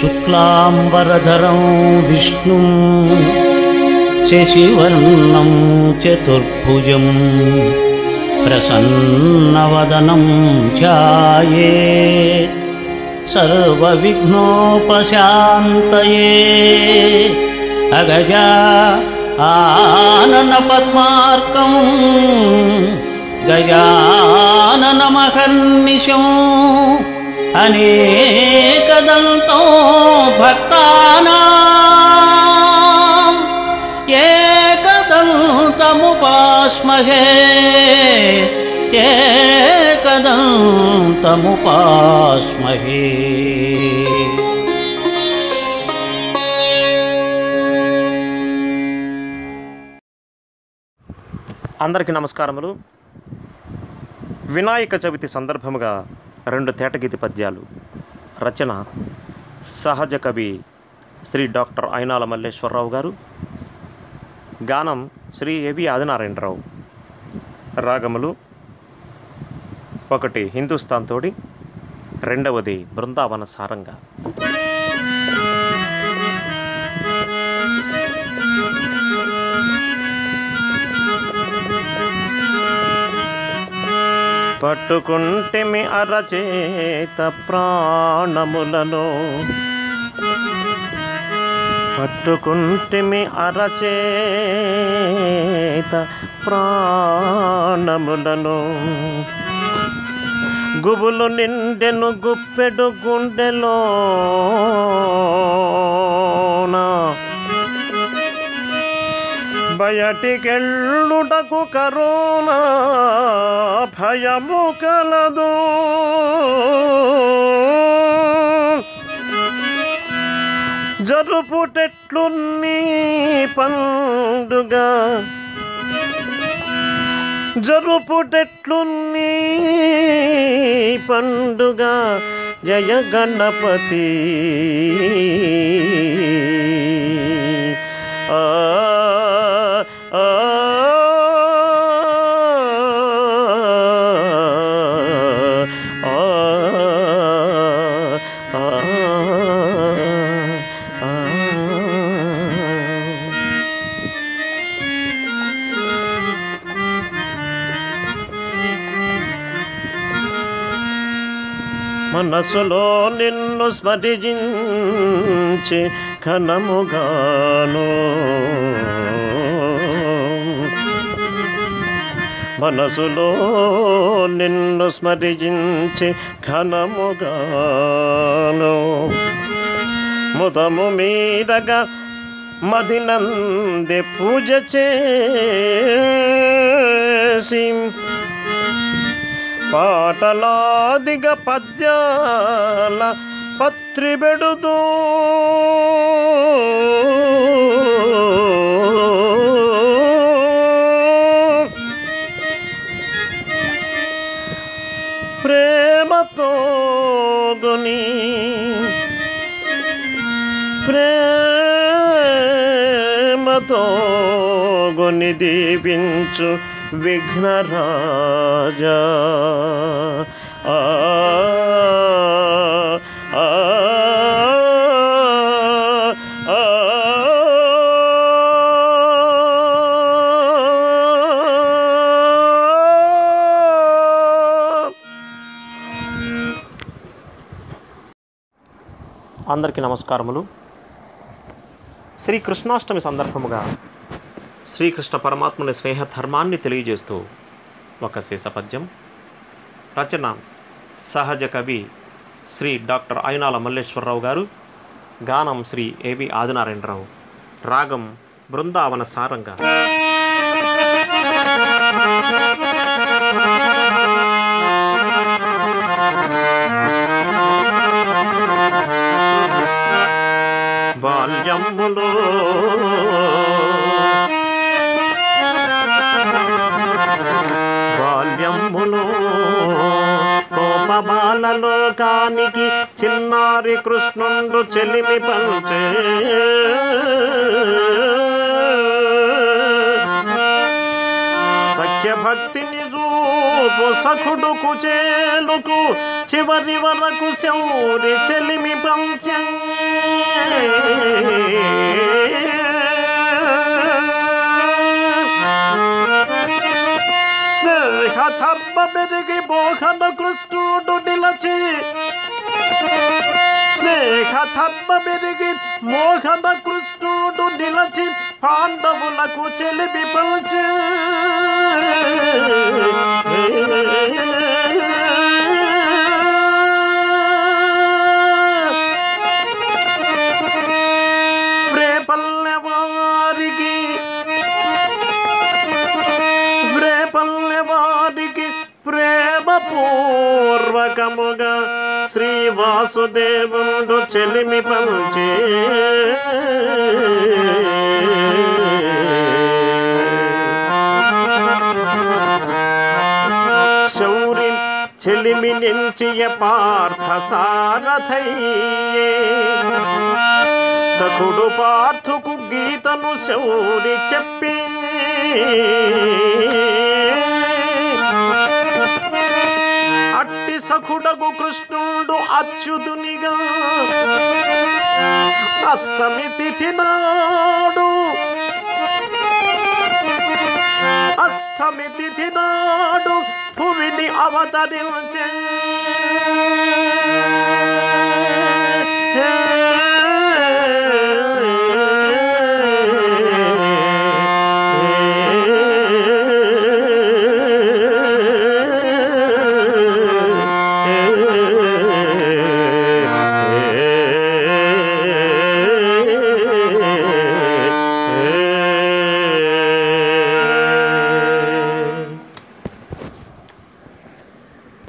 शुक्लाम्बरधरं विष्णुं शशिवर्णं चतुर्भुजं प्रसन्नवदनं ध्याये सर्वविघ्नोपशान्तये अगजा आनन पद्मार्थं అనేకదంతో భక్తానాం. ఏకదంతముపాస్మహే. ఏకదంతముపాస్మహే. అందరికీ నమస్కారములు. వినాయక చవితి సందర్భముగా రెండు తేటగీతి పద్యాలు. రచన సహజ కవి శ్రీ డాక్టర్ అయినాల మల్లేశ్వరరావు గారు. గానం శ్రీ ఏవి ఆదినారాయణరావు. రాగములు ఒకటి హిందుస్థాన్ తోడి రెండవది బృందావన సారంగా. పట్టుకుంటెమి అరచేత ప్రాణములను. పట్టుకుంటెమి అరచేత ప్రాణములను. గుబులు నిండెను గుప్పెడు గుండెలో బయటికెళ్ళుటకు కరోనా భయము కలదు. జరుపుటెట్లు నీ పండుగ. జరుపుటెట్లు నీ పండుగ. జయ గణపతి. ఆ మనసులో నిన్ను స్మరించి ఘనముగాను. మనసులో నిన్ను స్మరించి ఘనముగాను. ముదము మీరగా మదినంది పూజ చేసి పాటలాదిగ పద్యాల పత్రిబెడుదు. ప్రేమతో గుని ప్రేమతో గుని దీపించు విఘ్నరాజా ఆ అందరికీ నమస్కారములు. శ్రీ కృష్ణాష్టమి సందర్భముగా శ్రీకృష్ణ పరమాత్ముని స్నేహ ధర్మాన్ని తెలియజేస్తూ ఒక శేషపద్యం. రచన సహజ కవి శ్రీ డాక్టర్ అయినాల మల్లేశ్వరరావు గారు. గానం శ్రీ ఏవి ఆదినారాయణరావు. రాగం బృందావన సారంగా. బాల్యములో బాలలోకానికి చిన్నారి కృష్ణుండు చెలిమి పంచే. సఖ్యభక్తిని చూపు సఖుడుకు చేలుకు చివరి వరకు శౌరి చెలిమి పంచే. కృష్ణుడు నిలచి స్నేహ ధర్మ మెరిగి మోహన కృష్ణుడు నిలచి పాండవులకు చెలిమి పల్చే వ్రేపల్లె వారికి ప్రేమపూర్వకముగా ప్రేమ పూర్వకముగా శ్రీ వాసుదేవుడు చెలిమి పంచే. శౌరి చెలిమి నించియ పార్థ సారథయ్యే సఖుడు పార్థుకు గీతను శౌరి చెప్పి. డగు కృష్ణుడు అచ్యుతునిగా అష్టమి తిథి నాడు అష్టమి తిథి నాడు భూమిని అవతరించే